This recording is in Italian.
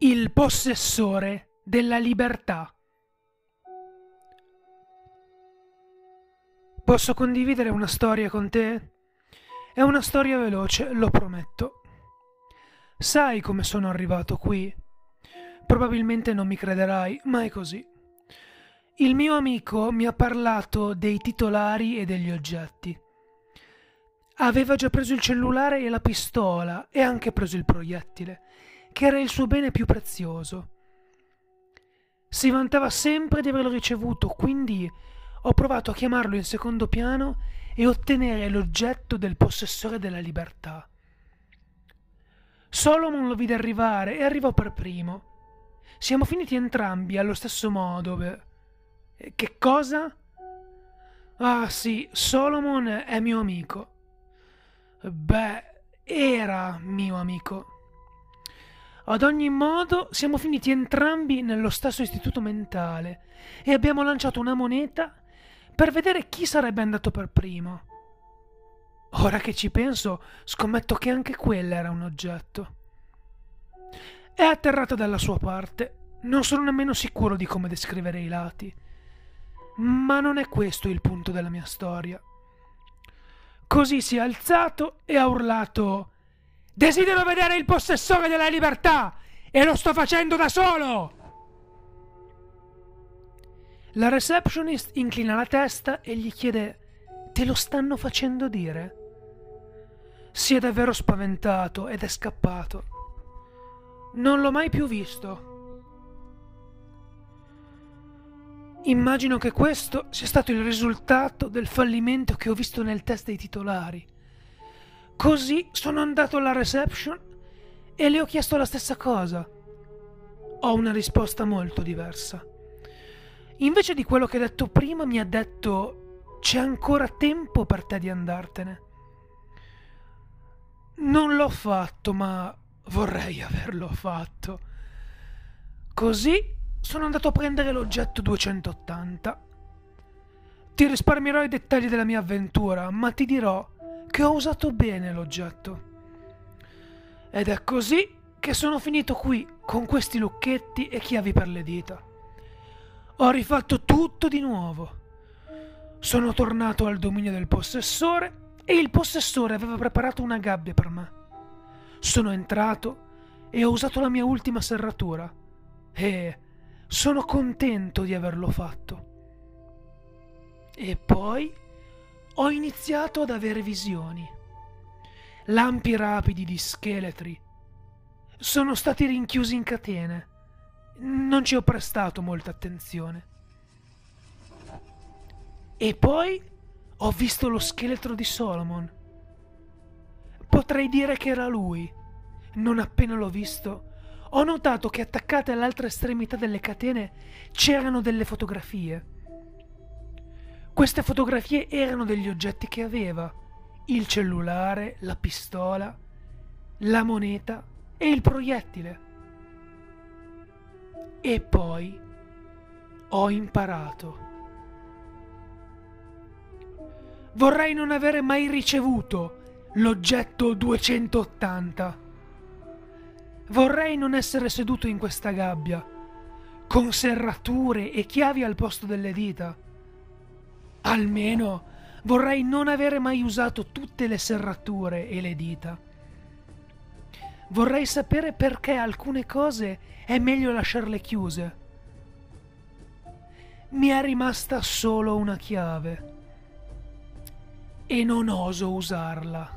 Il possessore della libertà. Posso condividere una storia con te? È una storia veloce, lo prometto. Sai come sono arrivato qui? Probabilmente non mi crederai, ma è così. Il mio amico mi ha parlato dei titolari e degli oggetti. Aveva già preso il cellulare e la pistola e anche preso il proiettile che era il suo bene più prezioso. Si vantava sempre di averlo ricevuto, quindi ho provato a chiamarlo in secondo piano e ottenere l'oggetto del possessore della libertà. Solomon lo vide arrivare e arrivò per primo. Siamo finiti entrambi allo stesso modo. Che cosa? Ah sì, Solomon è mio amico. Beh, era mio amico. Ad ogni modo, siamo finiti entrambi nello stesso istituto mentale e abbiamo lanciato una moneta per vedere chi sarebbe andato per primo. Ora che ci penso, scommetto che anche quella era un oggetto. È atterrata dalla sua parte. Non sono nemmeno sicuro di come descrivere i lati. Ma non è questo il punto della mia storia. Così si è alzato e ha urlato Desidero vedere il possessore della libertà e lo sto facendo da solo. La receptionist inclina la testa e gli chiede: Te lo stanno facendo dire? Si è davvero spaventato ed è scappato. Non l'ho mai più visto. Immagino che questo sia stato il risultato del fallimento che ho visto nel test dei titolari. Così sono andato alla reception e le ho chiesto la stessa cosa. Ho una risposta molto diversa. Invece di quello che ha detto prima, mi ha detto c'è ancora tempo per te di andartene. Non l'ho fatto, ma vorrei averlo fatto. Così sono andato a prendere l'oggetto 280. Ti risparmierò i dettagli della mia avventura, ma ti dirò che ho usato bene l'oggetto. Ed è così che sono finito qui con questi lucchetti e chiavi per le dita. Ho rifatto tutto di nuovo. Sono tornato al dominio del possessore e il possessore aveva preparato una gabbia per me. Sono entrato e ho usato la mia ultima serratura e sono contento di averlo fatto. E poi ho iniziato ad avere visioni. Lampi rapidi di scheletri. Sono stati rinchiusi in catene. Non ci ho prestato molta attenzione. E poi ho visto lo scheletro di Solomon. Potrei dire che era lui. Non appena l'ho visto, ho notato che attaccate all'altra estremità delle catene c'erano delle fotografie. Queste fotografie erano degli oggetti che aveva. Il cellulare, la pistola, la moneta e il proiettile. E poi ho imparato. Vorrei non avere mai ricevuto l'oggetto 280. Vorrei non essere seduto in questa gabbia, con serrature e chiavi al posto delle dita Almeno vorrei non avere mai usato tutte le serrature e le dita. Vorrei sapere perché alcune cose è meglio lasciarle chiuse. Mi è rimasta solo una chiave e non oso usarla.